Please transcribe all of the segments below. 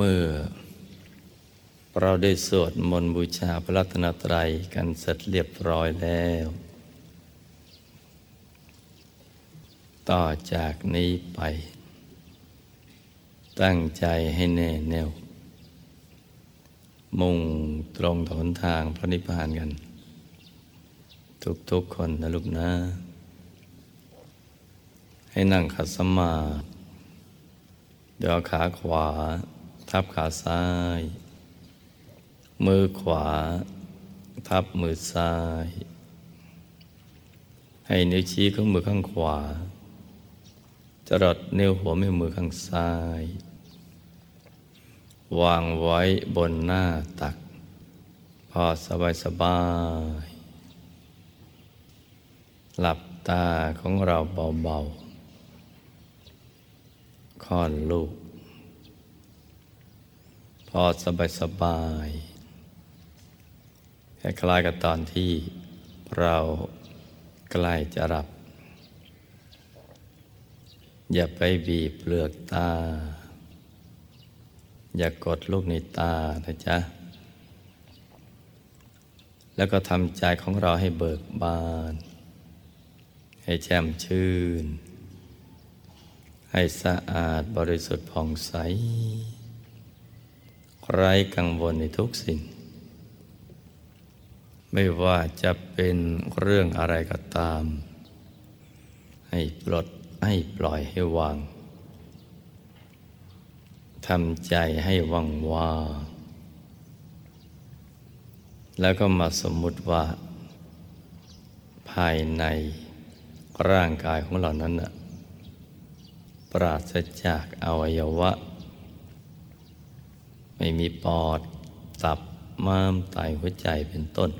เมื่อ เราได้สวดมนต์บูชาพระรัตนตรัยกันเสร็จเรียบร้อยแล้ว ต่อจากนี้ไป ตั้งใจให้แน่แน่วมุ่งตรงถนทางพระนิพพานกัน ทุกๆคนนะลูกนะ ให้นั่งขัดสมาธิเดี๋ยวขาขวา ทับขาซ้าย มือขวา ทับมือซ้าย ให้นิ้วชี้ของมือข้างขวาจรดนิ้วหัวแม่มือข้างซ้าย วางไว้บนหน้าตัก พอสบายสบาย หลับตาของเราเบาๆค่อนลูก พอสบายสบายคล้ายกับตอนที่เราใกล้จะหลับ อย่าไปบีบเปลือกตา อย่ากดลูกในตานะจ๊ะ แล้วก็ทำใจของเราให้เบิกบาน ให้แจ่มชื่น ให้สะอาดบริสุทธิ์ผ่องใส ไร้กังวลในทุกสิ่ง ไม่ว่าจะเป็นเรื่องอะไรก็ตาม ให้ปลดให้ปล่อยให้วางทำใจให้ว่างว่างแล้วก็มาสมมุติว่า ภายในร่างกายของเรานั้นนะปราศจากอวัยวะ ไม่มีปอด ตับม้ามไตหัวใจเป็นต้น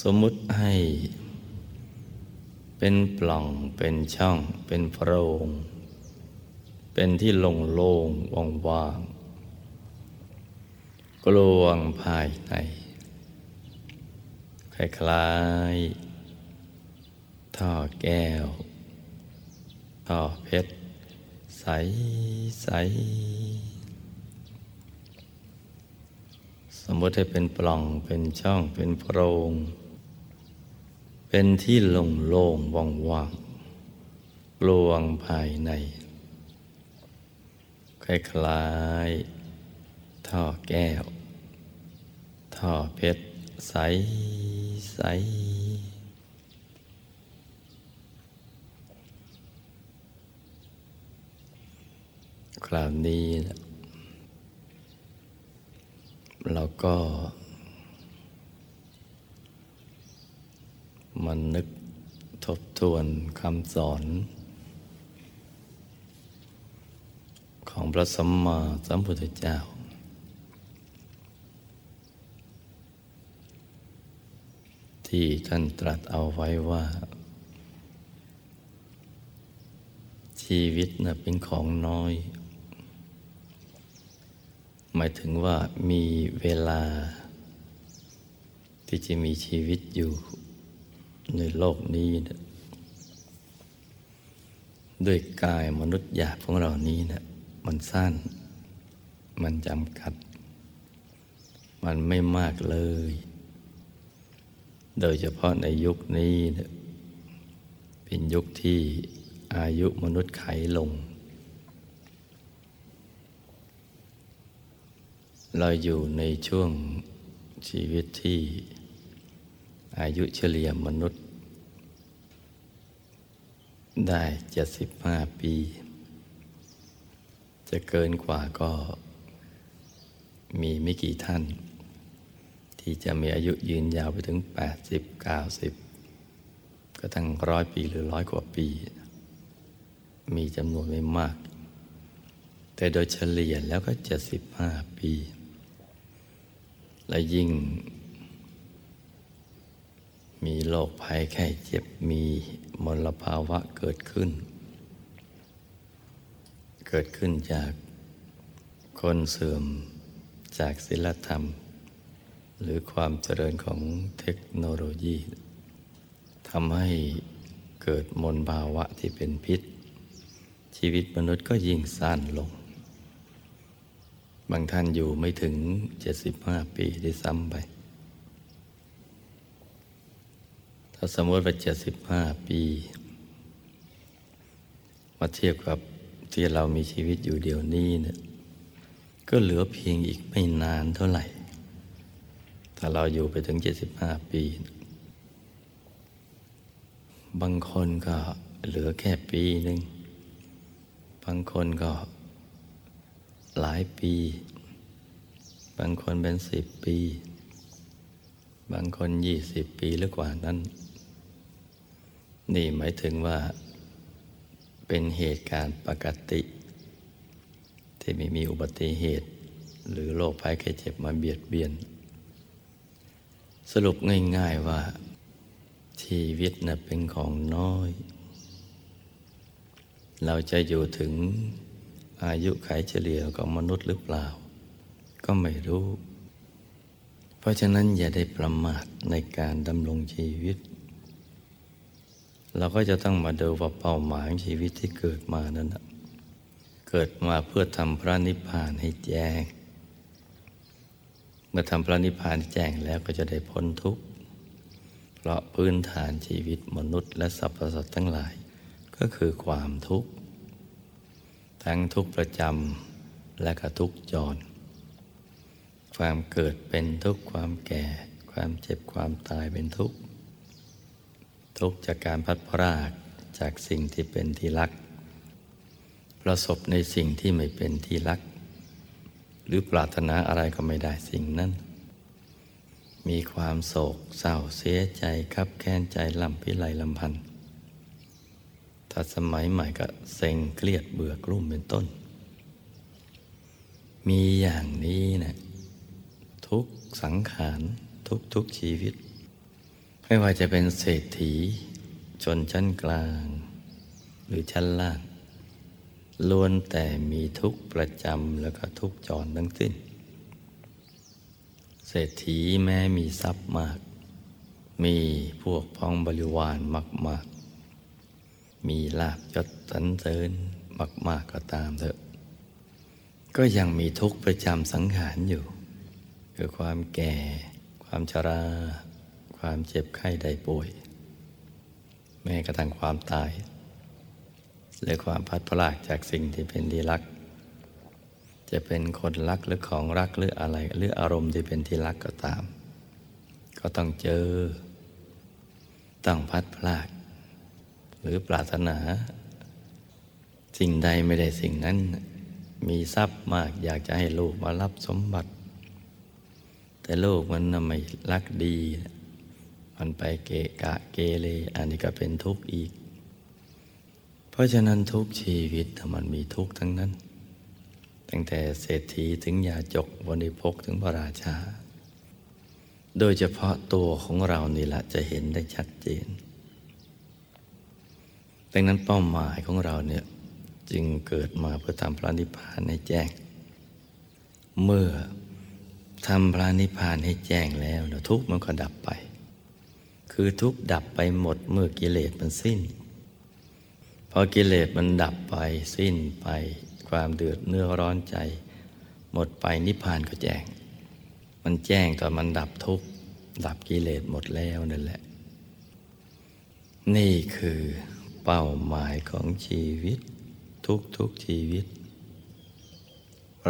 สมมุติให้ เป็นปล่องเป็นช่อง เป็นโพรง เป็นที่โล่งโล่งว่างว่างกลวงภายใน คล้ายๆท่อแก้วท่อเพชรใส ใส สมมติให้เป็นปล่องเป็นช่องเป็นโพรง เป็นที่โล่งโล่งว่างว่างกลวงภายใน คล้ายๆท่อแก้ว ท่อเพชรใสใส คราวนี้นะเราก็มันนึกทบทวนคำสอน ของพระสัมมาสัมพุทธเจ้า ที่ท่านตรัสเอาไว้ว่า ชีวิตน่ะเป็นของน้อย หมายถึงว่ามีเวลา ที่จะมีชีวิตอยู่ในโลกนี้นะด้วยกายมนุษย์หยาบของเรานี้นะมันสั้น มันจำกัด มันไม่มากเลย โดยเฉพาะในยุคนี้นะเป็นยุคที่อายุมนุษย์ไขลง เราอยู่ในช่วงชีวิตที่อายุเฉลี่ยมนุษย์ ได้เจ็ดสิบห้าปี จะเกินกว่าก็มีไม่กี่ท่าน ที่จะมีอายุยืนยาวไปถึงแปดสิบเก้าสิบก็ทั้งร้อยปีหรือร้อยกว่าปี มีจำนวนไม่มาก แต่โดยเฉลี่ยแล้วก็เจ็ดสิบห้าปี และยิ่ง มีโรคภัยไข้เจ็บมีมลภาวะเกิดขึ้น เกิดขึ้นจากคนเสื่อมจากศิลธรรม หรือความเจริญของเทคโนโลยีทำให้เกิดมลภาวะที่เป็นพิษ ชีวิตมนุษย์ก็ยิ่งสั้นลง บางท่านอยู่ไม่ถึง 75 ปีได้ซ้ำไป ถ้าสมมติว่า 75 ปี มาเทียบกับที่เรามีชีวิตอยู่เดี๋ยวนี้เนี่ยก็เหลือเพียงอีกไม่นานเท่าไหร่ ถ้าเราอยู่ไปถึง 75 ปี บางคนก็เหลือแค่ปีหนึ่ง บางคนก็ หลายปี บางคนเป็นสิบปี บางคนยี่สิบปีหรือกว่านั้น นี่หมายถึงว่า เป็นเหตุการณ์ปกติ ที่ไม่มีอุบัติเหตุ หรือโรคภัยไข้เจ็บมาเบียดเบียน สรุปง่ายๆว่า ชีวิตนะ่ะเป็นของน้อย เราจะอยู่ถึง อายุไขเฉลี่ยของมนุษย์หรือเปล่า ก็ไม่รู้ เพราะฉะนั้นอย่าได้ประมาทในการดำรงชีวิต เราก็จะต้องมาดูว่าเป้าหมายชีวิตที่เกิดมานั้นเกิดมาเพื่อทำพระนิพพานให้แจ้ง เมื่อทำพระนิพพานแจ้งแล้วก็จะได้พ้นทุกข์เพราะพื้นฐานชีวิตมนุษย์และสรรพสัตว์ทั้งหลาย ก็คือความทุกข์ ทั้งทุกประจำและก็ทุกจร ความเกิดเป็นทุกความแก่ ความเจ็บความตายเป็นทุกทุกจากการพัดพรากจากสิ่งที่เป็นที่รัก ประสบในสิ่งที่ไม่เป็นที่รัก หรือปรารถนาอะไรก็ไม่ได้สิ่งนั้น มีความโศกเศร้าเสียใจคับแค้นใจลำพิไลลำพันธ์ ถ้าสมัยใหม่ก็เซ็งเครียดเบื่อกลุ่มเป็นต้น มีอย่างนี้นะทุกสังขารทุกทุกชีวิต ไม่ว่าจะเป็นเศรษฐี ชนชั้นกลาง หรือชั้นล่างล้วนแต่มีทุกประจำแล้วก็ทุกจรทั้งสิ้น เศรษฐีแม้มีทรัพย์มาก มีพวกพ้องบริวารมากๆ มีลาบยศสันเสริญมาก ๆก็ตามเถอะ ก็ยังมีทุกประจำสังขารอยู่ คือความแก่ ความชรา ความเจ็บไข้ได้ป่วย แม้กระทั่งความตายหรือความพัดพลากจากสิ่งที่เป็นที่รัก จะเป็นคนรักหรือของรักหรืออะไรหรืออารมณ์ที่เป็นที่รักก็ตาม ก็ต้องเจอ ต้องพัดพลาก หรือปรารถนา สิ่งใดไม่ได้สิ่งนั้น มีทรัพย์มากอยากจะให้ลูกมารับสมบัติ แต่ลูกมันไม่รักดี มันไปเกะกะเกเรอันนี้ก็เป็นทุกข์อีก เพราะฉะนั้นทุกชีวิตมันมีทุกข์ทั้งนั้น ตั้งแต่เศรษฐีถึงยาจกวณิพกถึงพระราชาโดยเฉพาะตัวของเรานี่แหละจะเห็นได้ชัดเจน ดังนั้นเป้าหมายของเราเนี่ยจึงเกิดมาเพื่อทำพระนิพพานให้แจ้ง เมื่อทำพระนิพพานให้แจ้งแล้วทุกมันก็ดับไป คือทุกดับไปหมดเมื่อกิเลสมันสิ้น พอกิเลสมันดับไปสิ้นไปความเดือดเนื้อร้อนใจ หมดไปนิพพานก็แจ้ง มันแจ้งตอนมันดับทุกดับกิเลสหมดแล้วนั่นแหละ นี่คือ เป้าหมายของชีวิต ทุกทุกชีวิต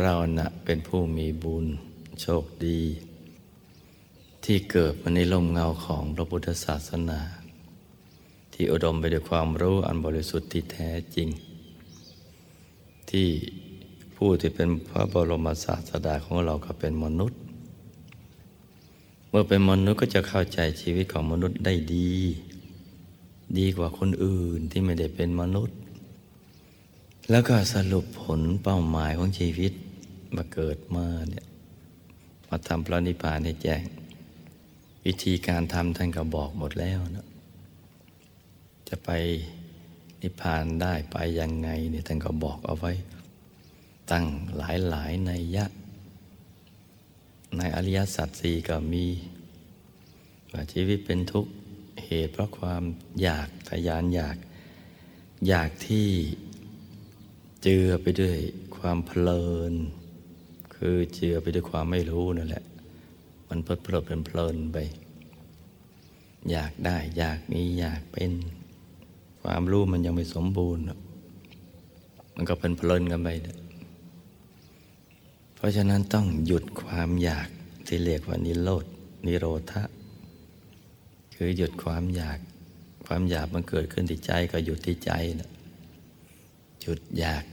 เรานะ่ะเป็นผู้มีบุญโชคดี ที่เกิดมาในลมเงาของพระพุทธศาสนา ที่อุดมไปด้วยความรู้อันบริสุทธิ์ที่แท้จริง ที่ผู้ที่เป็นพระบรมศาสดาของเราก็เป็นมนุษย์ เมื่อเป็นมนุษย์ก็จะเข้าใจชีวิตของมนุษย์ได้ดี ดีกว่าคนอื่นที่ไม่ได้เป็นมนุษย์ แล้วก็สรุปผลเป้าหมายของชีวิตมาเกิดมาเนี่ยมาทำพระนิพพานให้แจ้ง วิธีการทำท่านก็บอกหมดแล้วนะจะไปนิพพานได้ไปยังไงเนี่ยท่านก็บอกเอาไว้ ตั้งหลายหลายในยะ ในอริยสัจสี่ก็มีว่าชีวิตเป็นทุกข์ เหตุเพราะความอยากทยานอยาก อยากที่เจือไปด้วยความเพลิน คือเจือไปด้วยความไม่รู้นั่นแหละ มันเพลิดเพลินเพลินไป อยากได้อยากมีอยากเป็น ความรู้มันยังไม่สมบูรณ์ มันก็เป็นเพลินกันไปเพราะฉะนั้นต้องหยุดความอยากที่เรียกว่านิโรธนิโรธะ คือหยุดความอยาก ความอยากมันเกิดขึ้นที่ใจก็หยุดที่ใจนะหยุดอยาก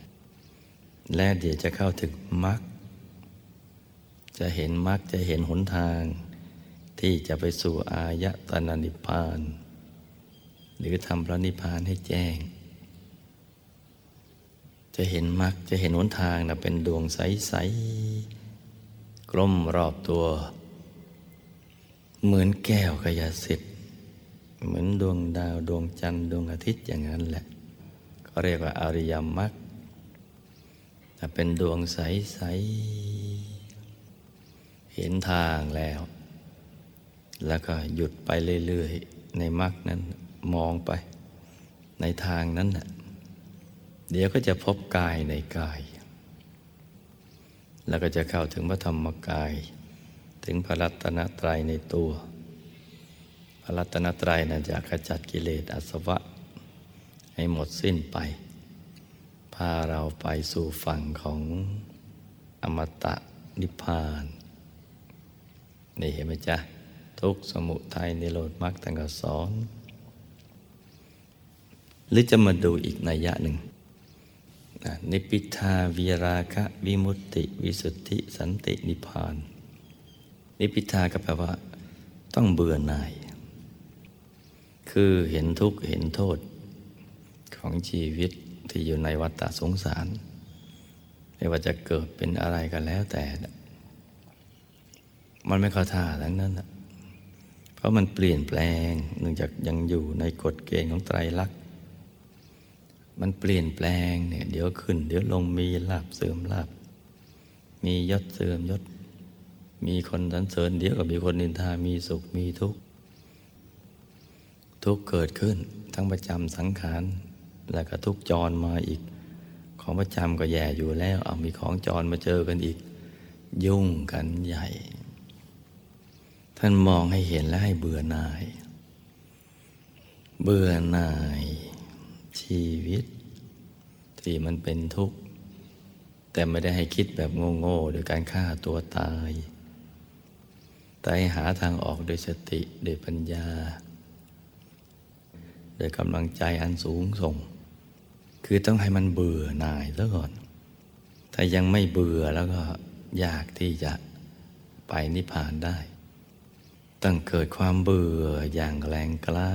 และเดี๋ยวจะเข้าถึงมรรคจะเห็นมรรคจะเห็นหนทาง ที่จะไปสู่อายตนะนิพพาน หรือทำพระนิพพานให้แจ้ง จะเห็นมรรคจะเห็นหนทางนะเป็นดวงใสๆกลมรอบตัว เหมือนแก้วกยาสิทธิ เหมือนดวงดาวดวงจันทร์ดวงอาทิตย์อย่างนั้นแหละ ก็เรียกว่าอริยมรรคแต่เป็นดวงใส ๆ เห็นทางแล้ว แล้วก็หยุดไปเรื่อย ๆ ในมรรคนั้นมองไป ในทางนั้นน่ะเดี๋ยวก็จะพบกายในกาย แล้วก็จะเข้าถึงพระธรรมกาย ถึงพระรัตนตรัยในตัว พระรัตนตรัยนะจะขจัดกิเลสอาสวะ ให้หมดสิ้นไป พาเราไปสู่ฝั่งของอมตะนิพพาน นี่เห็นไหมจ๊ะ ทุกสมุทัยนิโรธมรรคตังแต่สอน หรือจะมาดูอีกนัยยะหนึ่งนิพิทาวิราคะวิมุตติวิสุทธิสันตินิพพาน นิพิทาก็แปลว่า ต้องเบื่อหน่าย คือเห็นทุกข์เห็นโทษของชีวิตที่อยู่ในวัฏฏะสงสาร ไม่ว่าจะเกิดเป็นอะไรกันแล้วแต่ มันไม่เข้าท่าทั้งนั้นเพราะมันเปลี่ยนแปลงเนื่องจากยังอยู่ในกฎเกณฑ์ของไตรลักษณ์มันเปลี่ยนแปลงเนี่ยเดี๋ยวขึ้น เดี๋ยวลงมีลาบเสื่อมลาบ มียศเสื่อมยศ มีคนสรรเสริญเดี๋ยวก็มีคนนินทา มีสุขมีทุกข์ ทุกเกิดขึ้นทั้งประจำสังขาร แล้วก็ทุกจรมาอีก ของประจำก็แย่อยู่แล้ว เอามีของจรมาเจอกันอีก ยุ่งกันใหญ่ ท่านมองให้เห็นและให้เบื่อหน่าย เบื่อหน่าย ชีวิต ที่มันเป็นทุกข์ แต่ไม่ได้ให้คิดแบบโง่ๆโดยการฆ่าตัวตาย แต่ให้หาทางออกโดยสติโดยปัญญา โดยกำลังใจอันสูงส่ง คือต้องให้มันเบื่อหน่ายซะก่อน ถ้ายังไม่เบื่อแล้วก็ยากที่จะไปนิพพานได้ ต้องเกิดความเบื่ออย่างแรงกล้า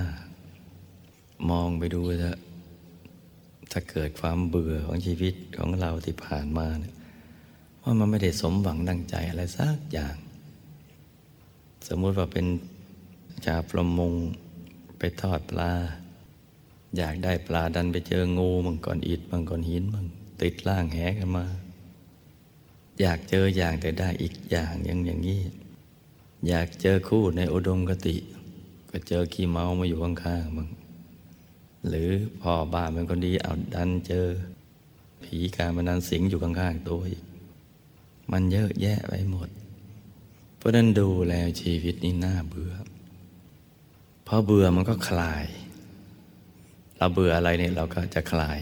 มองไปดูเถอะถ้าเกิดความเบื่อของชีวิตของเราที่ผ่านมาเนี่ยว่ามันไม่ได้สมหวังดังใจอะไรสักอย่าง สมมุติว่าเป็นชาวประมงไปทอดปลา อยากได้ปลาดันไปเจองูมังกรอิดมังกรหินมังติดล่างแหกันมา อยากเจออย่างแต่ได้อีกอย่างอย่างอย่างนี้ อยากเจอคู่ในอุดมกติ ก็เจอขี้เมามาอยู่ข้างๆมังหรือพ่อบ้านเป็นคนดีเอาดันเจอ ผีการมันนันสิงอยู่ข้างๆตัวอีกมันเยอะแยะไปหมด เพราะนั้นดูแลชีวิตนี่น่าเบื่อพอเบื่อมันก็คลาย เราเบื่ออะไรเนี่ยเราก็จะคลาย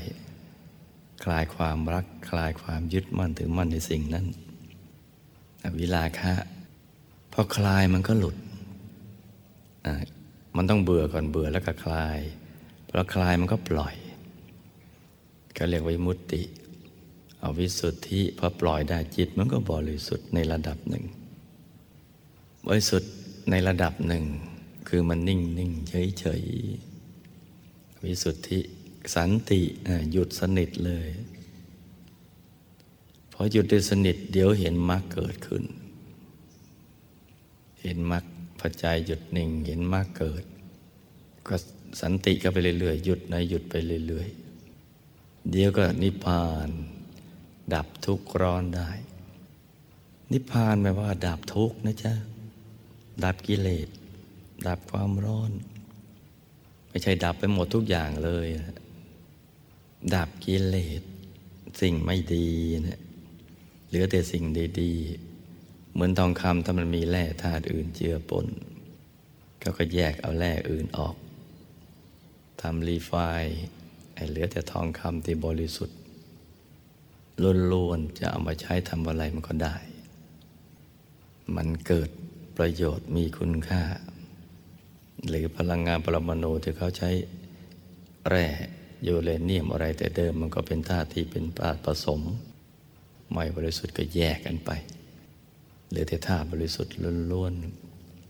คลายความรัก คลายความยึดมั่นถือมั่นในสิ่งนั้นวิลาคะพอคลายมันก็หลุด มันต้องเบื่อก่อนเบื่อแล้วก็คลายพอคลายมันก็ปล่อย ก็เรียกวิมุตติ เอาวิสุทธิพอปล่อยได้จิตมันก็บริสุทธิ์ในระดับหนึ่งบริสุทธิ์ในระดับหนึ่ง คือมันนิ่งนิ่งเฉยเฉย วิสุทธิสันติหยุดสนิทเลยพอหยุดได้สนิทเดี๋ยวเห็นมรรคเกิดขึ้น เห็นมรรคพอใจหยุดหนิ่งเห็นมรรคเกิด ก็สันติก็ไปเรื่อยๆหยุดในหยุดไปเรื่อยๆเดี๋ยวก็นิพพาน ดับทุกข์ร้อนได้ นิพพานแปลว่า ดับทุกข์นะจ๊ะดับกิเลสดับความร้อน ไม่ใช่ดับไปหมดทุกอย่างเลย ดับกิเลสสิ่งไม่ดีเนะเหลือแต่สิ่งดีๆ เหมือนทองคำถ้ามันมีแร่ธาตุอื่นเจือปนก็ก็แยกเอาแร่อื่นออกทำรีไฟไอ้เหลือแต่ทองคำที่บริสุทธิ์ล้วนๆจะเอามาใช้ทำอะไรมันก็ได้ มันเกิดประโยชน์มีคุณค่า หรือพลังงานปรมาณูที่เขาใช้แร่ยูเรเนียมอะไรแต่เดิมมันก็เป็นธาตุที่เป็นปาผสม ไม่บริสุทธิ์ก็แยกกันไปเหลือแต่ธาตุบริสุทธิ์ล้วน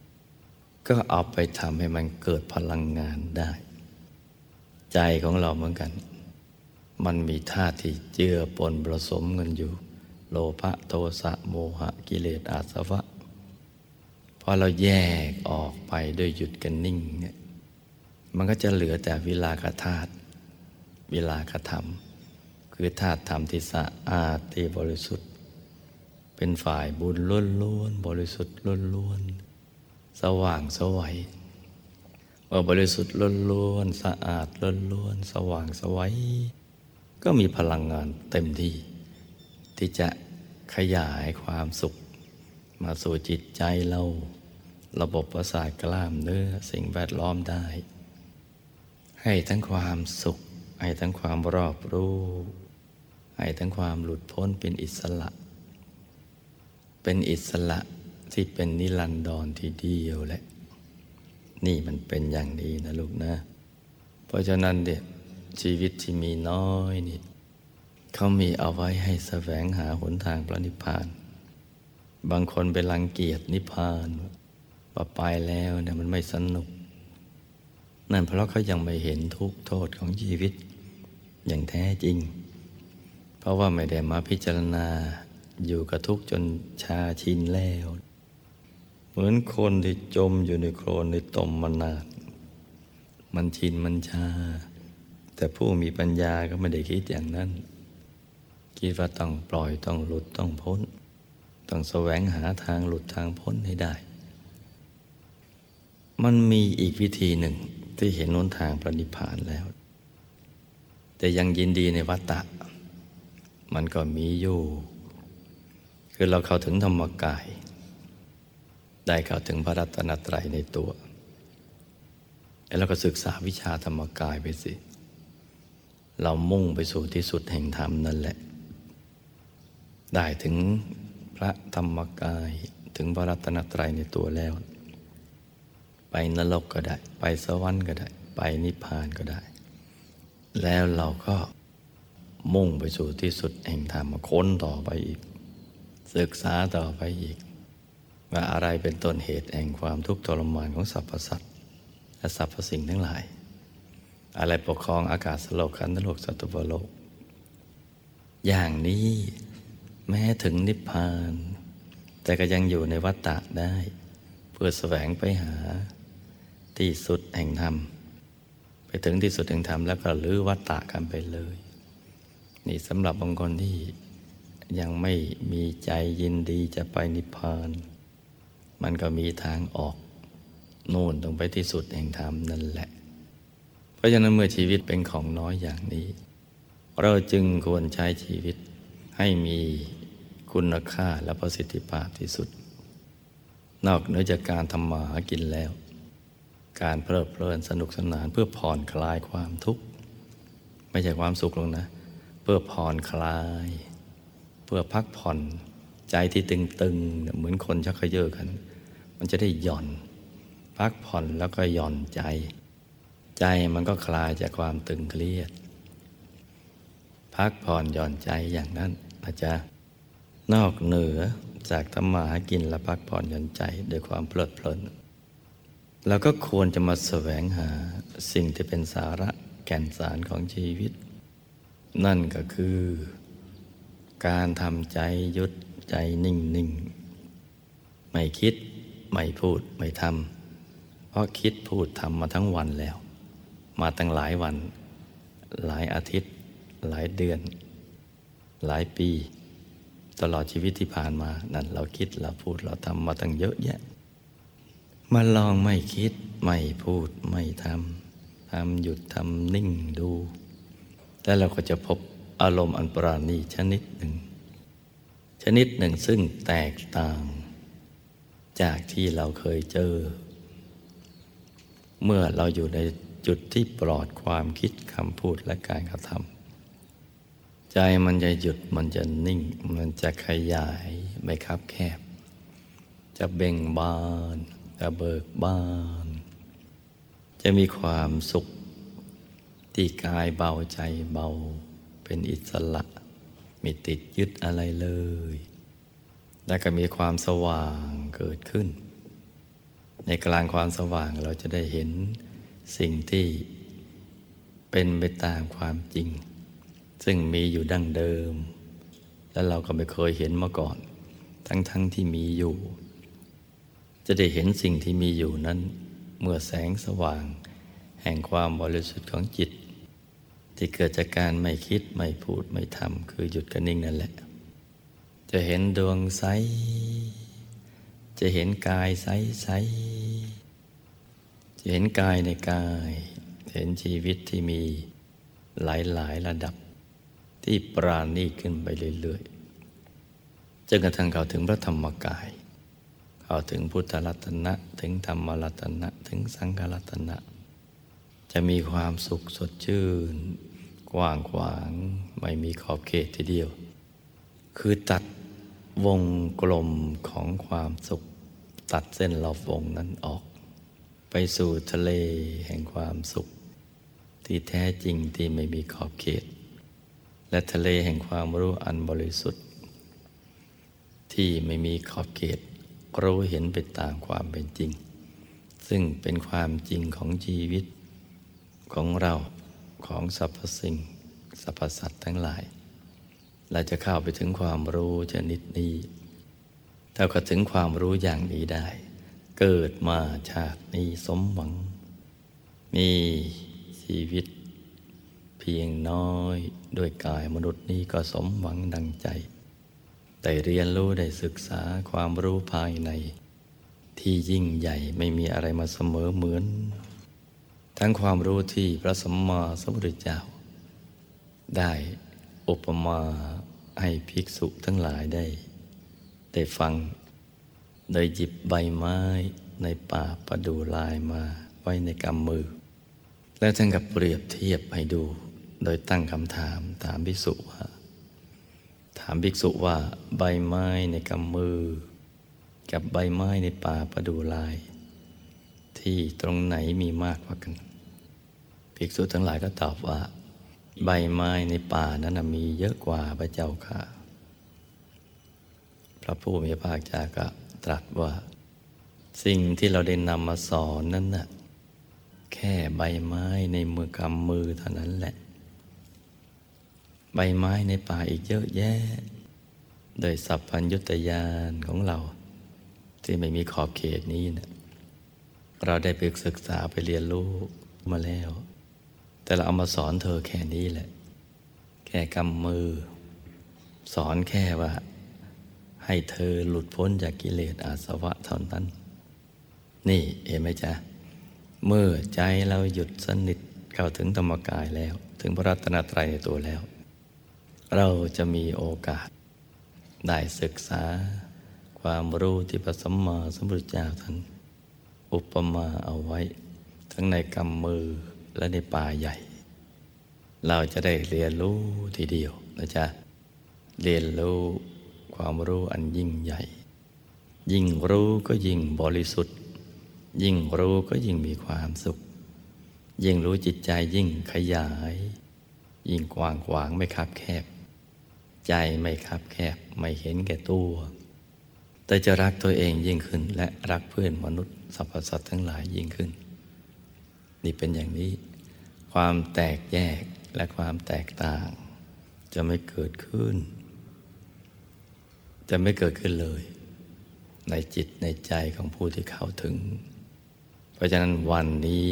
ๆ ก็เอาไปทำให้มันเกิดพลังงานได้ ใจของเราเหมือนกัน มันมีธาตุที่เจือปนผสมกันอยู่ โลภะโทสะโมหะกิเลสอาสวะ อเราแยกออกไปด้วยหยุดกันนิ่งเนี่ยมันก็จะเหลือแต่วิลากธาตุวิลากธรรม คือธาตุธรรมที่สะอาดที่บริสุทธิ์ เป็นฝ่ายบุญล้วนล้วนบริสุทธิ์ล้วนล้วนสว่างสวัยว่าบริสุทธิ์ล้วนล้วนสะอาดล้วนล้วนสว่างสวัยก็มีพลังงานเต็มที่ ที่จะขยายความสุข มาสู่จิตใจเรา ระบบประสาทกล้ามเนื้อสิ่งแวดล้อมได้ ให้ทั้งความสุข ให้ทั้งความรอบรู้ ให้ทั้งความหลุดพ้นเป็นอิสระ เป็นอิสระที่เป็นนิรันดรทีเดียวแหละ นี่มันเป็นอย่างนี้นะลูกนะ เพราะฉะนั้นเด็กชีวิตที่มีน้อยนี่เขามีเอาไว้ให้แสวงหาหนทางพระนิพพาน บางคนไปรังเกียจนิพพาน ว่าไปแล้วเนี่ยมันไม่สนุก นั่นเพราะเขายังไม่เห็นทุกโทษของชีวิต อย่างแท้จริง เพราะว่าไม่ได้มาพิจารณาอยู่กับทุกจนชาชินแล้ว เหมือนคนที่จมอยู่ในโคลนในตมมานานมันชินมันชา แต่ผู้มีปัญญาก็ไม่ได้คิดอย่างนั้น คิดว่าต้องปล่อยต้องหลุดต้องพ้น ต้องแสวงหาทางหลุดทางพ้นให้ได้ มันมีอีกวิธีหนึ่งที่เห็นนนทางประนิพพานแล้ว แต่ยังยินดีในวัตตะ มันก็มีอยู่ คือเราเข้าถึงธรรมกาย ได้เข้าถึงพระรัตนตรัยในตัวแล้วเราก็ศึกษาวิชาธรรมกายไปสิ เรามุ่งไปสู่ที่สุดแห่งธรรมนั่นแหละ ได้ถึงพระธรรมกายถึงพระรัตนตรัยในตัวแล้ว ไปนรกก็ได้ ไปสวรรค์ก็ได้ ไปนิพพานก็ได้ แล้วเราก็มุ่งไปสู่ที่สุดแห่งธรรมค้นต่อไปอีก ศึกษาต่อไปอีก ว่าอะไรเป็นต้นเหตุแห่งความทุกข์ทรมานของสรรพสัตว์และสรรพสิ่งทั้งหลาย อะไรปกครองอากาศสโลกขันธโลกสัตวโลก อย่างนี้แม้ถึงนิพพาน แต่ก็ยังอยู่ในวัฏฏะได้ เพื่อแสวงไปหา ที่สุดแห่งธรรม ไปถึงที่สุดแห่งธรรมแล้วก็ลื้อวัฏฏะกันไปเลย นี่สำหรับบางคนที่ยังไม่มีใจยินดีจะไปนิพพาน มันก็มีทางออกโน่นตรงไปที่สุดแห่งธรรมนั่นแหละ เพราะฉะนั้นเมื่อชีวิตเป็นของน้อยอย่างนี้ เราจึงควรใช้ชีวิตให้มีคุณค่าและประสิทธิภาพที่สุด นอกเหนือจากการทำมาหากินแล้ว การเพลิดเพลินสนุกสนานเพื่อผ่อนคลายความทุกข์ ไม่ใช่ความสุขหรอกนะ เพื่อผ่อนคลาย เพื่อพักผ่อนใจที่ตึงๆ เหมือนคนชักเขยือกัน มันจะได้หย่อน พักผ่อนแล้วก็หย่อนใจ ใจมันก็คลายจากความตึงเครียด พักผ่อนหย่อนใจอย่างนั้นอาจจะนอกเหนือจากทำมาหากินและพักผ่อนหย่อนใจด้วยความเพลิดเพลิน เราก็ควรจะมาแสวงหาสิ่งที่เป็นสาระแก่นสารของชีวิต นั่นก็คือ การทำใจยุดใจนิ่งนิ่งไม่คิด ไม่พูด ไม่ทำเพราะคิดพูดทำมาทั้งวันแล้ว มาตั้งหลายวัน หลายอาทิตย์ หลายเดือน หลายปี ตลอดชีวิตที่ผ่านมา นั่นเราคิดเราพูดเราทำมาตั้งเยอะแยะ มาลองไม่คิดไม่พูดไม่ทำทำหยุดทำนิ่งดู แล้วเราก็จะพบอารมณ์อันปราณีชนิดหนึ่ง ชนิดหนึ่งซึ่งแตกต่าง จากที่เราเคยเจอ เมื่อเราอยู่ในจุดที่ปลอดความคิดคำพูดและการกระทำใจมันจะหยุดมันจะนิ่ง มันจะขยายไม่คับแคบ จะเบ่งบาน จะเบิกบาน จะมีความสุข ที่กายเบาใจเบา เป็นอิสระ ไม่ติดยึดอะไรเลย และก็มีความสว่างเกิดขึ้น ในกลางความสว่างเราจะได้เห็นสิ่งที่เป็นไปตามความจริง ซึ่งมีอยู่ดั้งเดิม และเราก็ไม่เคยเห็นมาก่อน ทั้งๆทที่มีอยู่ จะได้เห็นสิ่งที่มีอยู่นั้น เมื่อแสงสว่าง แห่งความบริสุทธิ์ของจิต ที่เกิดจากการไม่คิดไม่พูดไม่ทำคือหยุดกันนิ่งนั่นแหละ จะเห็นดวงใส จะเห็นกายใสใสจะเห็นกายในกาย เห็นชีวิตที่มีหลายหลายระดับ ที่ปราณีขึ้นไปเรื่อยๆจนกระทั่งเข้าถึงพระธรรมกาย เข้าถึงพุทธรัตนะ ถึงธรรมรัตนะ ถึงสังฆรัตนะ จะมีความสุขสดชื่น กว้างขวางไม่มีขอบเขตทีเดียว คือตัดวงกลมของความสุข ตัดเส้นรอบวงนั้นออก ไปสู่ทะเลแห่งความสุข ที่แท้จริงที่ไม่มีขอบเขต และทะเลแห่งความรู้อันบริสุทธิ์ ที่ไม่มีขอบเขต รู้เห็นไปตามความเป็นจริง ซึ่งเป็นความจริงของชีวิต ของเราของสรรพสิ่งสรรพสัตว์ทั้งหลาย เราจะเข้าไปถึงความรู้ชนิดนี้เท่ากับถึงความรู้อย่างนี้ได้ เกิดมาชาตินี้สมหวัง มีชีวิต เพียงน้อยด้วยกายมนุษย์นี้ก็สมหวังดังใจ แต่เรียนรู้ได้ศึกษาความรู้ภายใน ที่ยิ่งใหญ่ไม่มีอะไรมาเสมอเหมือน ทั้งความรู้ที่พระสัมมาสัมพุทธเจ้า ได้อุปมาให้ภิกษุทั้งหลายได้ ได้ฟัง โดยหยิบใบไม้ในป่าประดูลายมาไว้ในกำมือ แล้วท่านกับเปรียบเทียบให้ดู โดยตั้งคำถามถามภิกษุว่า ถามภิกษุว่าใบไม้ในกำมือ กับใบไม้ในป่าประดูลาย ที่ตรงไหนมีมากกว่ากัน ภิกษุทั้งหลายก็ตอบว่า ใบไม้ในป่านั้นมีเยอะกว่าพระเจ้าค่ะ พระผู้มีพระภาคเจ้าก็ตรัสว่า สิ่งที่เราได้นำมาสอนนั้นน่ะแค่ใบไม้ในมือกำมือเท่านั้นแหละ ใบไม้ในป่าอีกเยอะแยะ โดยสัพพัญยุตยานของเรา ที่ไม่มีขอบเขตนี้นะเราได้ไปศึกษาไปเรียนรู้มาแล้ว แต่เราเอามาสอนเธอแค่นี้แหละ แค่กำมือ สอนแค่ว่า ให้เธอหลุดพ้นจากกิเลสอาสวะเท่านั้น นี่เห็นไหมจ๊ะ เมื่อใจเราหยุดสนิทเข้าถึงธรรมกายแล้ว ถึงพระรัตนตรัยในตัวแล้ว เราจะมีโอกาส ได้ศึกษา ความรู้ที่พระสัมมาสัมพุทธเจ้าท่านอุปมาเอาไว้ ทั้งในกำมือและในป่าใหญ่ เราจะได้เรียนรู้ทีเดียวนะจ๊ะเรียนรู้ความรู้อันยิ่งใหญ่ ยิ่งรู้ก็ยิ่งบริสุทธิ์ ยิ่งรู้ก็ยิ่งมีความสุข ยิ่งรู้จิตใจยิ่งขยาย ยิ่งกว้างขวางไม่คับแคบ ใจไม่คับแคบไม่เห็นแก่ตัว แต่จะรักตัวเองยิ่งขึ้น และรักเพื่อนมนุษย์สรรพสัตว์ทั้งหลายยิ่งขึ้น นี่เป็นอย่างนี้ ความแตกแยกและความแตกต่าง จะไม่เกิดขึ้น จะไม่เกิดขึ้นเลย ในจิตในใจของผู้ที่เข้าถึง เพราะฉะนั้นวันนี้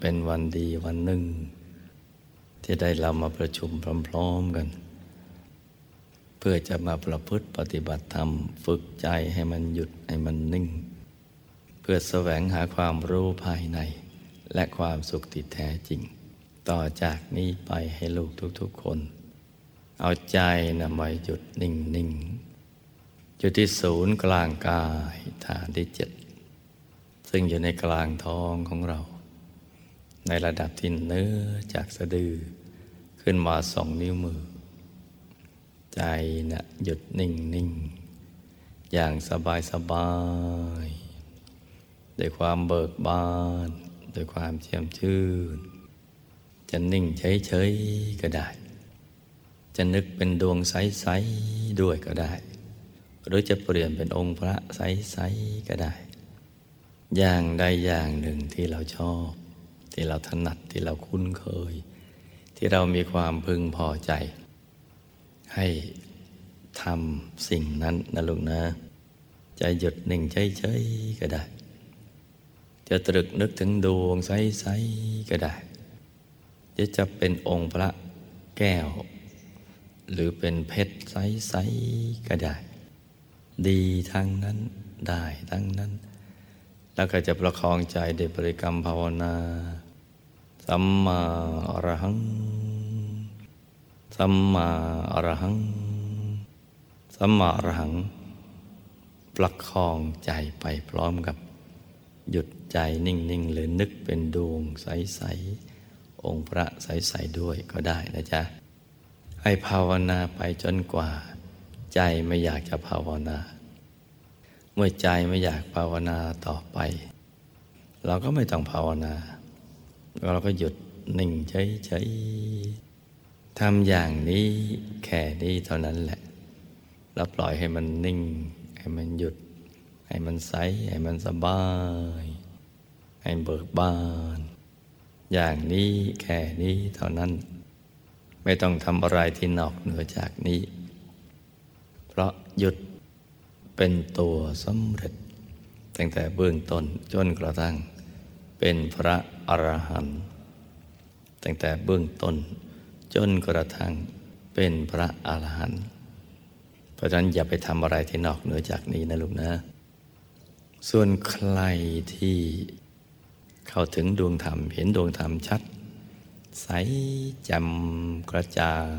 เป็นวันดีวันหนึ่ง ที่ได้เรามาประชุมพร้อม ๆกัน เพื่อจะมาประพฤติปฏิบัติธรรม ฝึกใจให้มันหยุดให้มันนิ่ง เพื่อแสวงหาความรู้ภายใน และความสุขติดแท้จริง ต่อจากนี้ไปให้ลูกทุกๆคน เอาใจนะมาหยุดนิ่งนิ่งอยู่ที่ศูนย์กลางกายฐานที่เจ็ดซึ่งอยู่ในกลางท้องของเรา ในระดับที่เนื้อจากสะดือขึ้นมาสองนิ้วมือ ใจนะหยุดนิ่งนิ่งอย่างสบายสบายด้วยความเบิกบานด้วยความเชี่ยมชื่น จะนิ่งเฉยๆก็ได้ จะนึกเป็นดวงใสๆด้วยก็ได้ หรือจะเปลี่ยนเป็นองค์พระใสๆก็ได้ อย่างใดอย่างหนึ่งที่เราชอบ ที่เราถนัดที่เราคุ้นเคย ที่เรามีความพึงพอใจ ให้ทำสิ่งนั้นนะลุงนะ จะหยุดหนึ่งเฉยๆก็ได้ จะตรึกนึกถึงดวงใสๆก็ได้ จะจะเป็นองค์พระแก้ว หรือเป็นเพชรใสๆก็ได้ ดีทั้งนั้นได้ทั้งนั้น แล้วก็จะประคองใจด้วยบริกรรมภาวนา สัมมาอรหัง สัมมาอรหัง สัมมาอรหัง ประคองใจไปพร้อมกับ หยุดใจนิ่ง ๆ หรือนึกเป็นดวงใส ๆ องค์พระใส ๆ ด้วยก็ได้นะจ๊ะ ให้ภาวนาไปจนกว่า ใจไม่อยากจะภาวนา เมื่อใจไม่อยากภาวนาต่อไป เราก็ไม่ต้องภาวนา เราก็หยุดนิ่งเฉยๆ ทำอย่างนี้แค่นี้เท่านั้นแหละเราปล่อยให้มันนิ่ง ให้มันหยุด ให้มันใส ให้มันสบาย ให้เบิกบาน อย่างนี้แค่นี้เท่านั้น ไม่ต้องทำอะไรที่นอกเหนือจากนี้ เพราะหยุดเป็นตัวสำเร็จ ตั้งแต่เบื้องต้นจนกระทั่ง เป็นพระอรหันต์ตั้งแต่เบื้องต้น จนกระทั่งเป็นพระอรหันต์เพราะฉะนั้นอย่าไปทำอะไรที่นอกเหนือจากนี้นะลูกนะ ส่วนใครที่เข้าถึงดวงธรรม เห็นดวงธรรมชัด ใสจ่มกระจ่าง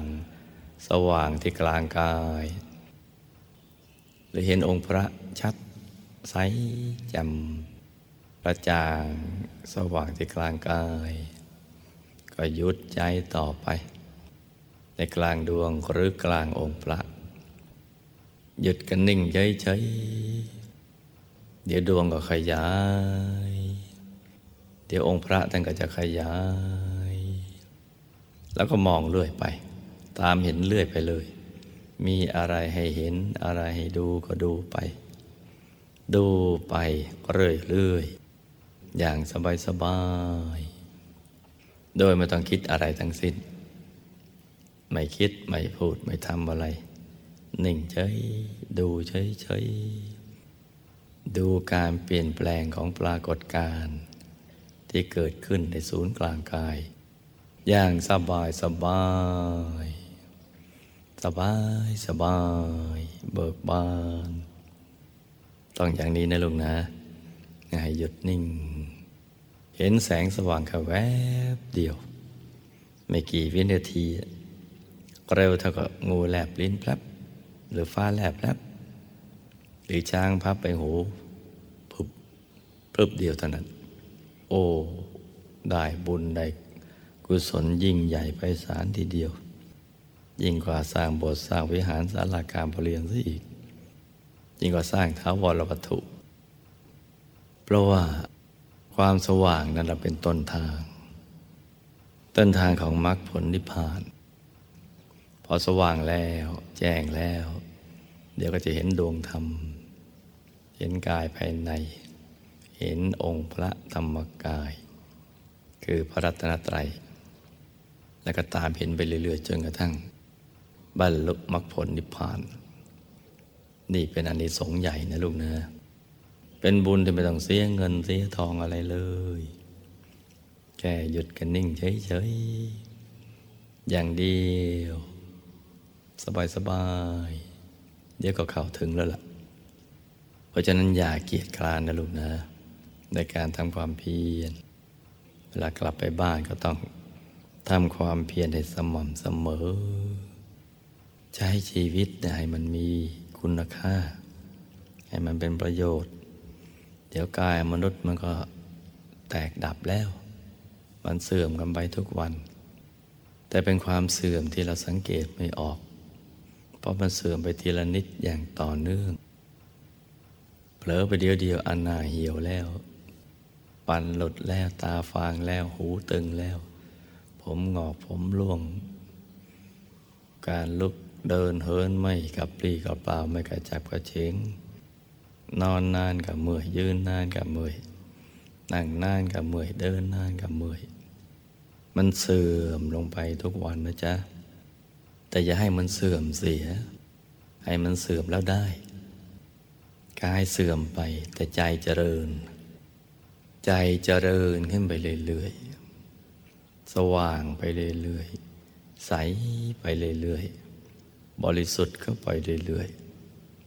สว่างที่กลางกาย หรือเห็นองค์พระชัด ใสจ่มกระจ่าง สว่างที่กลางกาย ก็ยุดใจต่อไป ในกลางดวงหรือกลางองค์พระ หยุดกันนิ่งเฉยๆเดี๋ยวดวงก็ขยาย เดี๋ยวองค์พระท่านก็จะขยาย แล้วก็มองเลื่อยไป ตามเห็นเลื่อยไปเลย มีอะไรให้เห็นอะไรให้ดูก็ดูไป ดูไปเรื่อยๆอย่างสบายๆโดยไม่ต้องคิดอะไรทั้งสิ้น ไม่คิด ไม่พูดไม่ทำอะไร นิ่งเฉยดูเฉยเฉยดูการเปลี่ยนแปลงของปรากฏการณ์ที่เกิดขึ้นในศูนย์กลางกาย อย่างสบายสบาย สบายสบาย เบิกบาน ต้องอย่างนี้นะลุงนะให้หยุดนิ่ง เห็นแสงสว่างแค่แวบเดียว ไม่กี่วินาที เร็วเท่ากับงูแลบลิ้นแป๊บหรือฟ้าแลบแป๊บหรือช้างพับไปหูพึบพึบเดียวเท่านั้น โอ้ได้บุญได้กุศลยิ่งใหญ่ไพศาลทีเดียว ยิ่งกว่าสร้างโบสถ์สร้างวิหารสาราการประเรียนซะอีก ยิ่งกว่าสร้างท้าวรวัตถุ เพราะว่าความสว่างนั้นเราเป็นต้นทาง ต้นทางของมรรคผลนิพพาน อสว่างแล้ว แจ้งแล้ว เดี๋ยวก็จะเห็นดวงธรรม เห็นกายภายใน เห็นองค์พระธรรมกาย คือพระรัตนตรัย แล้วก็ตามเห็นไปเรื่อยๆจนกระทั่งบรรลุมรรคผลนิพพาน นี่เป็นอันนี้สงใหญ่นะลูกนะเป็นบุญที่ไม่ต้องเสียเงินเสียทองอะไรเลย แค่หยุดกันนิ่งเฉยๆอย่างเดียว สบายๆเดี๋ยวก็เข้าถึงแล้วล่ะ เพราะฉะนั้นอย่าเกียจคร้านนะลูกนะ ในการทำความเพียร เวลากลับไปบ้านก็ต้องทำความเพียรให้สม่ำเสมอ ใช้ชีวิตให้มันมีคุณค่า ให้มันเป็นประโยชน์ เดี๋ยวกายมนุษย์มันก็แตกดับแล้ว มันเสื่อมกันไปทุกวัน แต่เป็นความเสื่อมที่เราสังเกตไม่ออก ราะมันเสื่อมไปทีละนิดอย่างต่อเนื่อง เผลอไปเดียวเดียวอันนาเหี่ยวแล้ว ปันหลุดแล้วตาฟางแล้วหูตึงแล้ว ผมงอกผมร่วง การลุกเดินเฮินไม่กับปรีกับเปล่าไม่กระจับกระเฉงนอนนานกับเมื่อยยืนนานกับเมื่อยนั่งนานกับเมื่อยเดินนานกับเมื่อยมันเสื่อมลงไปทุกวันนะจ๊ะ แต่อย่าให้มันเสื่อมเสีย ให้มันเสื่อมแล้วได้กายเสื่อมไปแต่ใจเจริญ ใจเจริญขึ้นไปเรื่อยๆสว่างไปเรื่อยๆใสไปเรื่อยๆบริสุทธิ์เข้าไปเรื่อย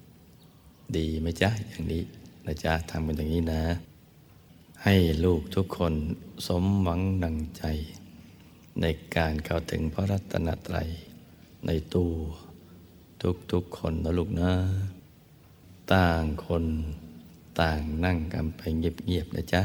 ๆดีไหมจ๊ะอย่างนี้นะจ๊ะทำเป็นอย่างนี้นะ ให้ลูกทุกคนสมหวังดังใจ ในการเข้าถึงพระรัตนตรัย ในตัวทุกๆคนนะลูกนะ ต่างคนต่างนั่งกันไปเงียบๆนะจ๊ะ